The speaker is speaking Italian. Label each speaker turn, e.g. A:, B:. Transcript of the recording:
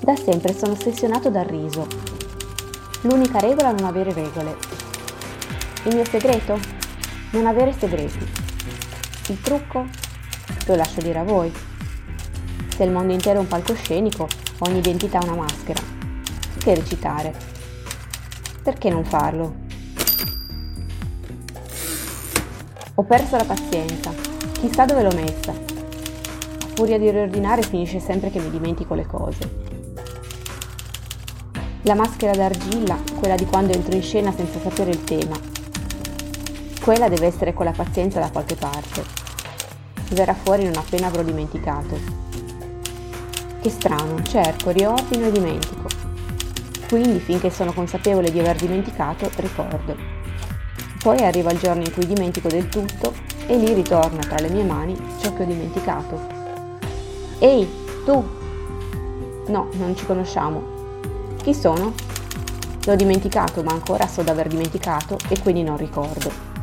A: Da sempre sono ossessionato dal riso. L'unica regola è non avere regole. Il mio segreto? Non avere segreti. Il trucco? Lo lascio dire a voi. Se il mondo intero è un palcoscenico, ogni identità è una maschera. Che recitare? Perché non farlo? Ho perso la pazienza. Chissà dove l'ho messa. A furia di riordinare finisce sempre che mi dimentico le cose. La maschera d'argilla, quella di quando entro in scena senza sapere il tema. Quella deve essere con la pazienza da qualche parte. Verrà fuori non appena avrò dimenticato. Che strano, cerco, riordino e dimentico. Quindi finché sono consapevole di aver dimenticato, ricordo. Poi arriva il giorno in cui dimentico del tutto e lì ritorna tra le mie mani ciò che ho dimenticato. Ehi, tu! No, non ci conosciamo, chi sono? L'ho dimenticato, ma ancora so d'aver dimenticato e quindi non ricordo.